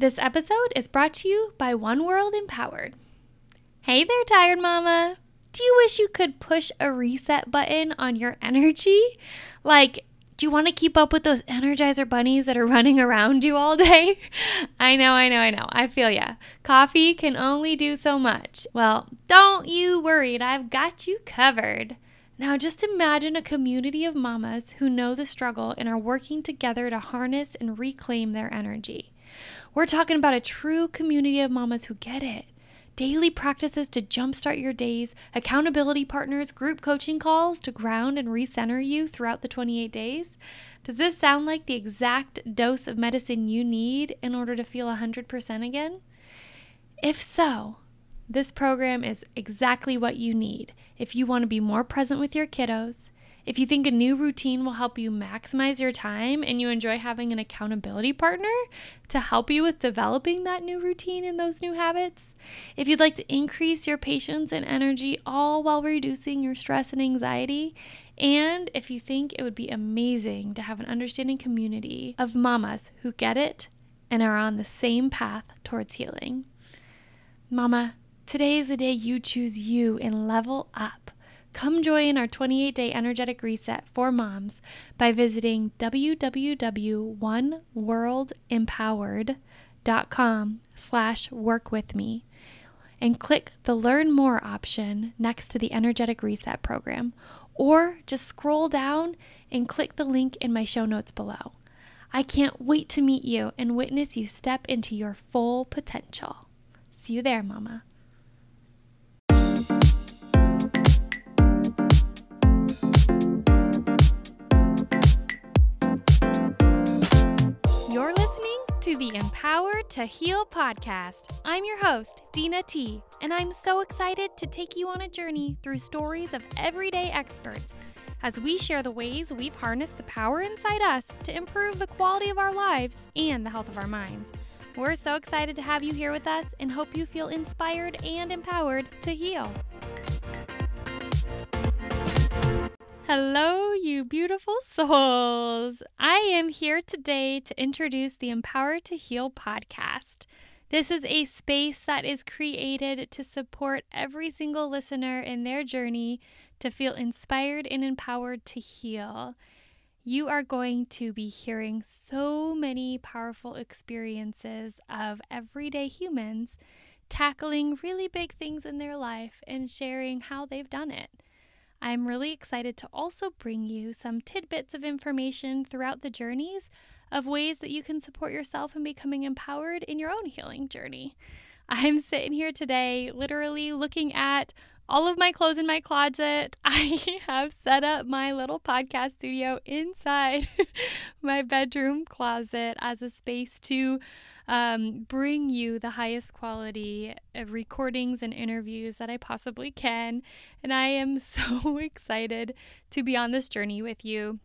This episode is brought to you by One World Empowered. Hey there, tired mama. Do you wish you could push a reset button on your energy? Like, do you want to keep up with those Energizer bunnies that are running around you all day? I know, I know, I know. I feel ya. Coffee can only do so much. Well, don't you worry, I've got you covered. Now, just imagine a community of mamas who know the struggle and are working together to harness and reclaim their energy. We're talking about a true community of mamas who get it daily practices to jumpstart your days, accountability partners, group coaching calls to ground and recenter you throughout the 28 days? Does this sound like the exact dose of medicine you need in order to feel 100% again? If so, this program is exactly what you need if you want to be more present with your kiddos, if you think a new routine will help you maximize your time and you enjoy having an accountability partner to help you with developing that new routine and those new habits, if you'd like to increase your patience and energy all while reducing your stress and anxiety, and if you think it would be amazing to have an understanding community of mamas who get it and are on the same path towards healing. Mama, today is the day you choose you and level up. Come join our 28 day energetic reset for moms by visiting www.oneworldempowered.com slash work with me and click the learn more option next to the energetic reset program or just scroll down and click the link in my show notes below. I can't wait to meet you and witness you step into your full potential. See you there, Mama. To the Empowered to Heal podcast. I'm your host, Dena T, and I'm so excited to take you on a journey through stories of everyday experts as we share the ways we've harnessed the power inside us to improve the quality of our lives and the health of our minds. We're so excited to have you here with us and hope you feel inspired and empowered to heal. Hello, you beautiful souls. I am here today to introduce the Empower to Heal podcast. This is a space that is created to support every single listener in their journey to feel inspired and empowered to heal. You are going to be hearing so many powerful experiences of everyday humans tackling really big things in their life and sharing how they've done it. I'm really excited to also bring you some tidbits of information throughout the journeys of ways that you can support yourself in becoming empowered in your own healing journey. I'm sitting here today literally looking at all of my clothes in my closet. I have set up my little podcast studio inside my bedroom closet as a space to um, bring you the highest quality of recordings and interviews that I possibly can. And I am so excited to be on this journey with you.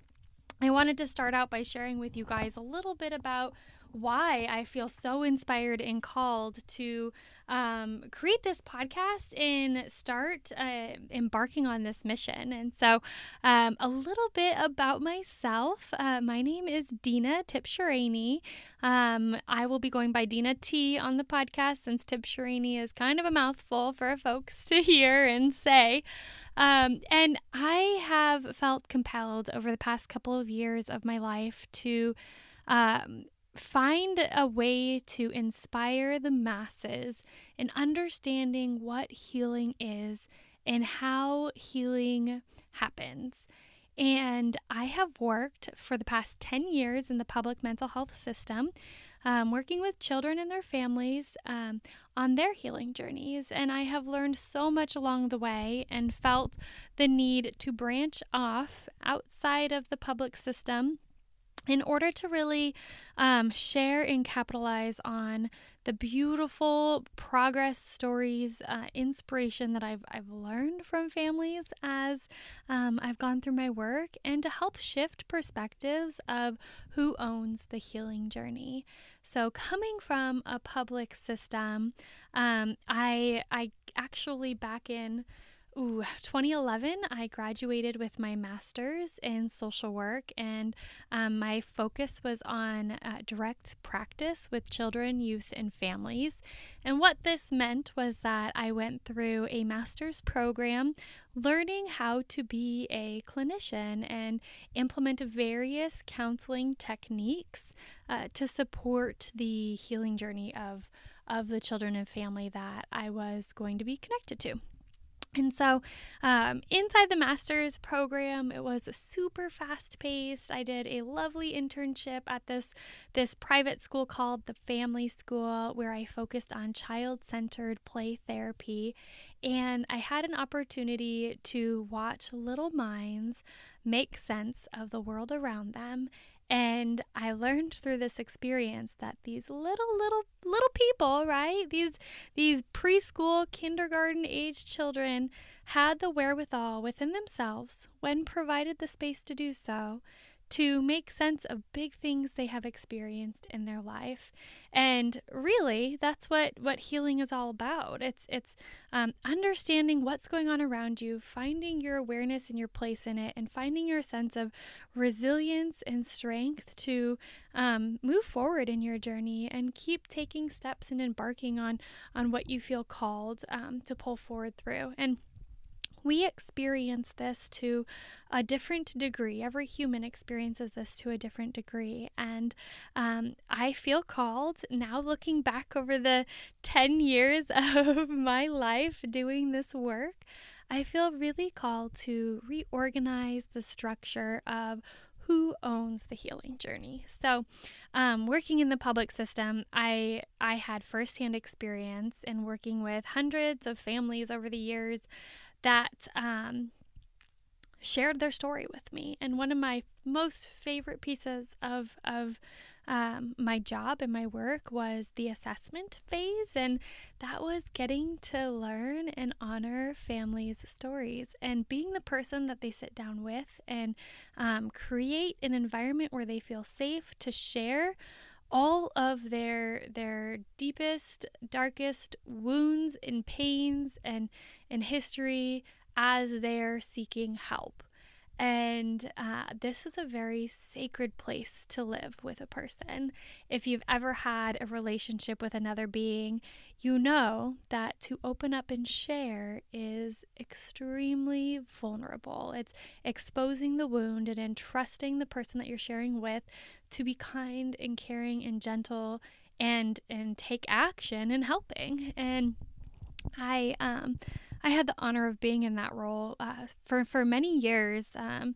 I wanted to start out by sharing with you guys a little bit about why I feel so inspired and called to um, create this podcast and start uh, embarking on this mission. And so, um, a little bit about myself. Uh, my name is Dena Tibshirani. Um, I will be going by Dena T on the podcast since Tibshirani is kind of a mouthful for folks to hear and say. Um, and I have felt compelled over the past couple of years of my life to um, find a way to inspire the masses in understanding what healing is and how healing happens. And I have worked for the past 10 years in the public mental health system, um, working with children and their families um, on their healing journeys. And I have learned so much along the way and felt the need to branch off outside of the public system in order to really um, share and capitalize on the beautiful progress stories, uh, inspiration that I've, I've learned from families as um, I've gone through my work, and to help shift perspectives of who owns the healing journey. So, coming from a public system, um, I I actually back in ooh, 2011, I graduated with my master's in social work, and um, my focus was on uh, direct practice with children, youth, and families. And what this meant was that I went through a master's program learning how to be a clinician and implement various counseling techniques uh, to support the healing journey of, of the children and family that I was going to be connected to. And so, um, inside the master's program, it was super fast paced. I did a lovely internship at this this private school called the Family School, where I focused on child centered play therapy. And I had an opportunity to watch little minds make sense of the world around them and I learned through this experience that these little little little people, right? These these preschool, kindergarten age children had the wherewithal within themselves when provided the space to do so to make sense of big things they have experienced in their life. And really, that's what, what healing is all about. It's, it's um, understanding what's going on around you, finding your awareness and your place in it, and finding your sense of resilience and strength to um, move forward in your journey and keep taking steps and embarking on, on what you feel called um, to pull forward through. And we experience this to a different degree. Every human experiences this to a different degree. And um, I feel called now, looking back over the 10 years of my life doing this work, I feel really called to reorganize the structure of who owns the healing journey. So, um, working in the public system, I I had firsthand experience in working with hundreds of families over the years that um, shared their story with me. And one of my most favorite pieces of, of um, my job and my work was the assessment phase, and that was getting to learn and honor families' stories and being the person that they sit down with and um, create an environment where they feel safe to share all of their their deepest darkest wounds and pains and and history as they're seeking help and uh, this is a very sacred place to live with a person. If you've ever had a relationship with another being, you know that to open up and share is extremely vulnerable. It's exposing the wound and entrusting the person that you're sharing with to be kind and caring and gentle and and take action and helping. And I um I had the honor of being in that role uh, for for many years. Um,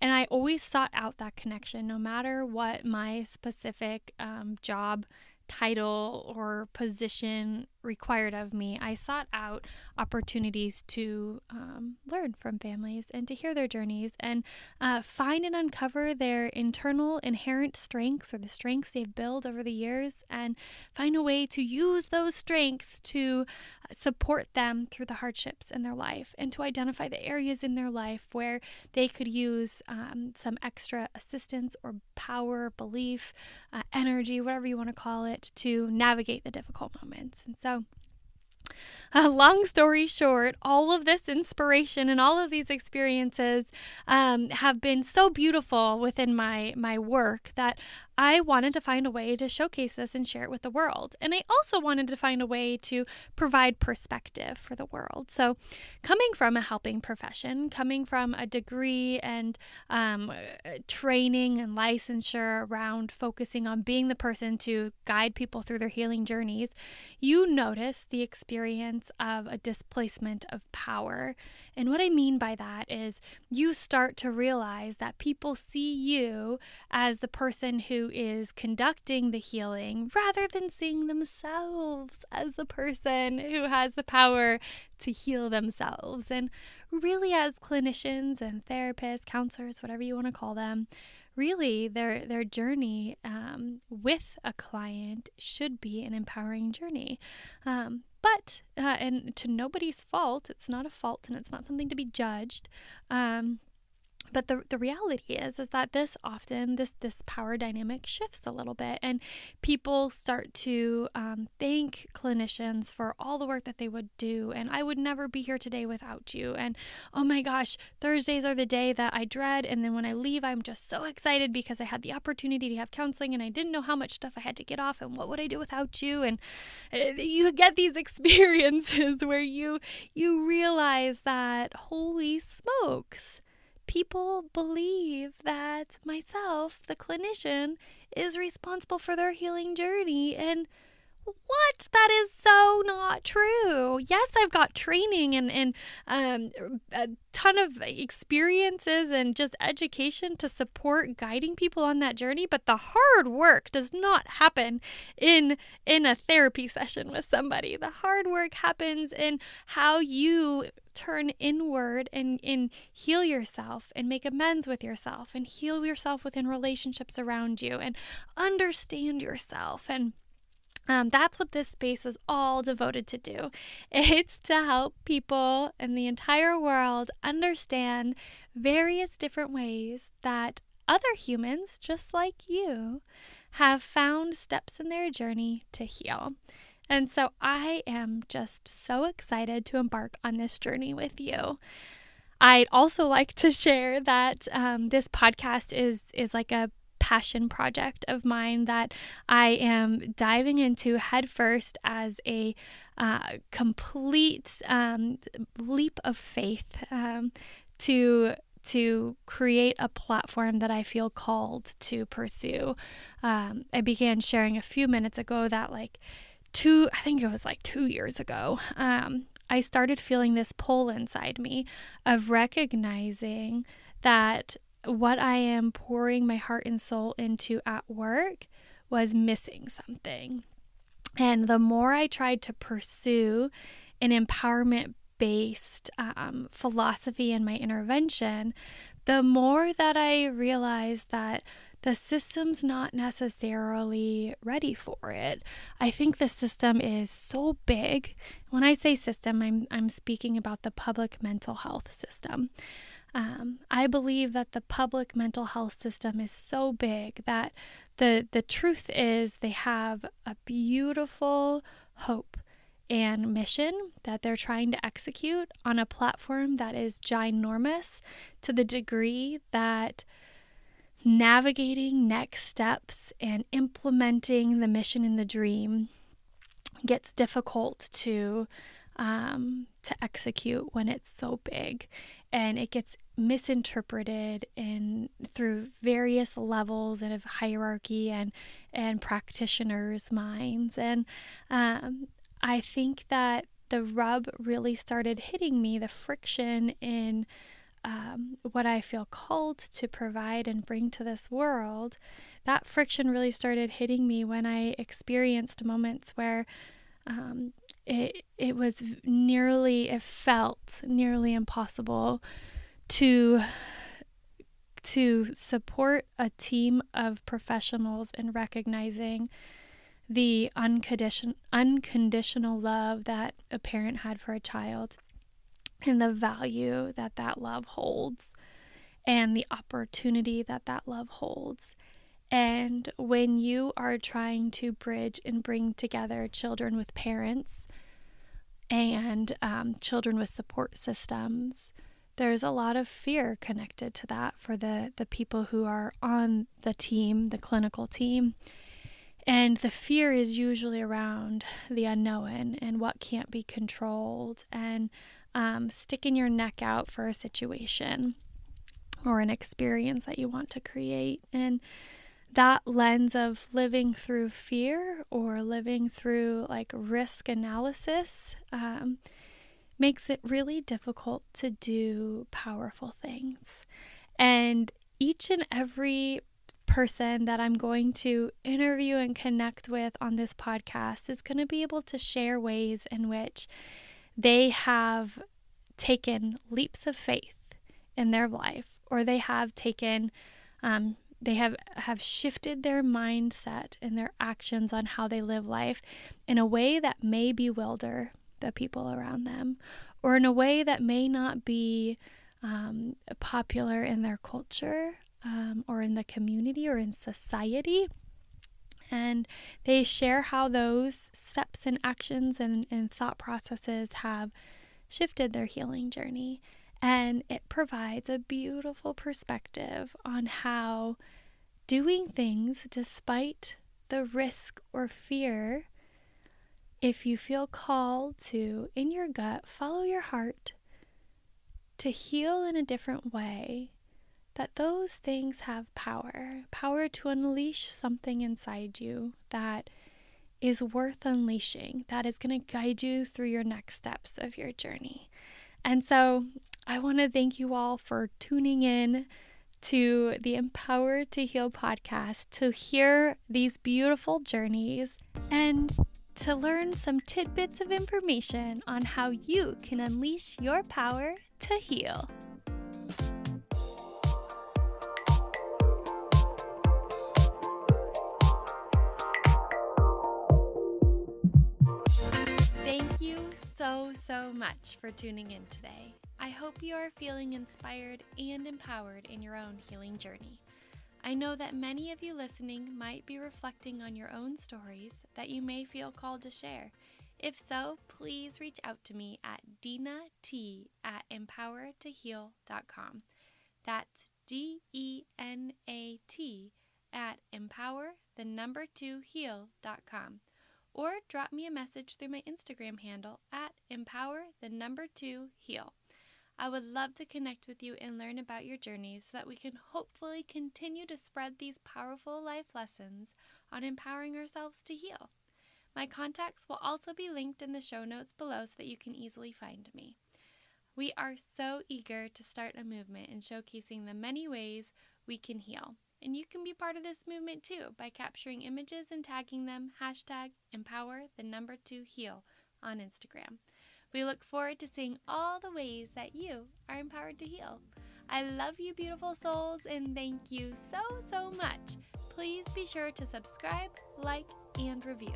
and I always sought out that connection, no matter what my specific um, job title or position required of me, I sought out opportunities to um, learn from families and to hear their journeys and uh, find and uncover their internal inherent strengths or the strengths they've built over the years and find a way to use those strengths to support them through the hardships in their life and to identify the areas in their life where they could use um, some extra assistance or power, belief, uh, energy, whatever you want to call it, to navigate the difficult moments. And so so uh, long story short, all of this inspiration and all of these experiences um, have been so beautiful within my my work that I wanted to find a way to showcase this and share it with the world. And I also wanted to find a way to provide perspective for the world. So, coming from a helping profession, coming from a degree and um, training and licensure around focusing on being the person to guide people through their healing journeys, you notice the experience of a displacement of power. And what I mean by that is you start to realize that people see you as the person who is conducting the healing rather than seeing themselves as the person who has the power to heal themselves. And really, as clinicians and therapists, counselors, whatever you want to call them, really their their journey um, with a client should be an empowering journey. Um, but uh, and to nobody's fault, it's not a fault and it's not something to be judged. Um, but the, the reality is is that this often this this power dynamic shifts a little bit and people start to um, thank clinicians for all the work that they would do and i would never be here today without you and oh my gosh thursdays are the day that i dread and then when i leave i'm just so excited because i had the opportunity to have counseling and i didn't know how much stuff i had to get off and what would i do without you and uh, you get these experiences where you you realize that holy smokes people believe that myself, the clinician, is responsible for their healing journey. And what? That is so not true. Yes, I've got training and, and um, a ton of experiences and just education to support guiding people on that journey, but the hard work does not happen in in a therapy session with somebody. The hard work happens in how you turn inward and, and heal yourself and make amends with yourself and heal yourself within relationships around you and understand yourself and um, that's what this space is all devoted to do. It's to help people in the entire world understand various different ways that other humans, just like you, have found steps in their journey to heal. And so I am just so excited to embark on this journey with you. I'd also like to share that um, this podcast is is like a passion project of mine that I am diving into headfirst as a uh, complete um, leap of faith um, to to create a platform that I feel called to pursue. Um, I began sharing a few minutes ago that like two, I think it was like two years ago. Um, I started feeling this pull inside me of recognizing that what I am pouring my heart and soul into at work was missing something. And the more I tried to pursue an empowerment based um, philosophy in my intervention, the more that I realized that the system's not necessarily ready for it. I think the system is so big. When I say system, I'm, I'm speaking about the public mental health system. Um, I believe that the public mental health system is so big that the the truth is they have a beautiful hope and mission that they're trying to execute on a platform that is ginormous to the degree that navigating next steps and implementing the mission and the dream gets difficult to um, to execute when it's so big and it gets misinterpreted in through various levels of hierarchy and and practitioners minds. And um, i think that the rub really started hitting me the friction in um, what i feel called to provide and bring to this world. That friction really started hitting me when i experienced moments where um, it it was nearly it felt nearly impossible to to support a team of professionals in recognizing the uncondition, unconditional love that a parent had for a child and the value that that love holds and the opportunity that that love holds and when you are trying to bridge and bring together children with parents and um, children with support systems, there's a lot of fear connected to that for the, the people who are on the team, the clinical team. And the fear is usually around the unknown and what can't be controlled and um, sticking your neck out for a situation or an experience that you want to create. And that lens of living through fear or living through like risk analysis um, makes it really difficult to do powerful things. And each and every person that I'm going to interview and connect with on this podcast is going to be able to share ways in which they have taken leaps of faith in their life or they have taken um, they have have shifted their mindset and their actions on how they live life in a way that may bewilder the people around them or in a way that may not be um, popular in their culture um, or in the community or in society. And they share how those steps and actions and, and thought processes have shifted their healing journey. And it provides a beautiful perspective on how doing things despite the risk or fear, if you feel called to, in your gut, follow your heart to heal in a different way, that those things have power power to unleash something inside you that is worth unleashing, that is going to guide you through your next steps of your journey. And so I want to thank you all for tuning in to the Empower to Heal podcast to hear these beautiful journeys and to learn some tidbits of information on how you can unleash your power to heal. So, so much for tuning in today. I hope you are feeling inspired and empowered in your own healing journey. I know that many of you listening might be reflecting on your own stories that you may feel called to share. If so, please reach out to me at Dena T at empowertoheal.com. That's D E N A T at empower the number two heal.com. Or drop me a message through my Instagram handle at empower the number two heal. I would love to connect with you and learn about your journeys so that we can hopefully continue to spread these powerful life lessons on empowering ourselves to heal. My contacts will also be linked in the show notes below so that you can easily find me. We are so eager to start a movement in showcasing the many ways we can heal. And you can be part of this movement too by capturing images and tagging them hashtag empower the number two heal on Instagram. We look forward to seeing all the ways that you are empowered to heal. I love you, beautiful souls, and thank you so, so much. Please be sure to subscribe, like, and review.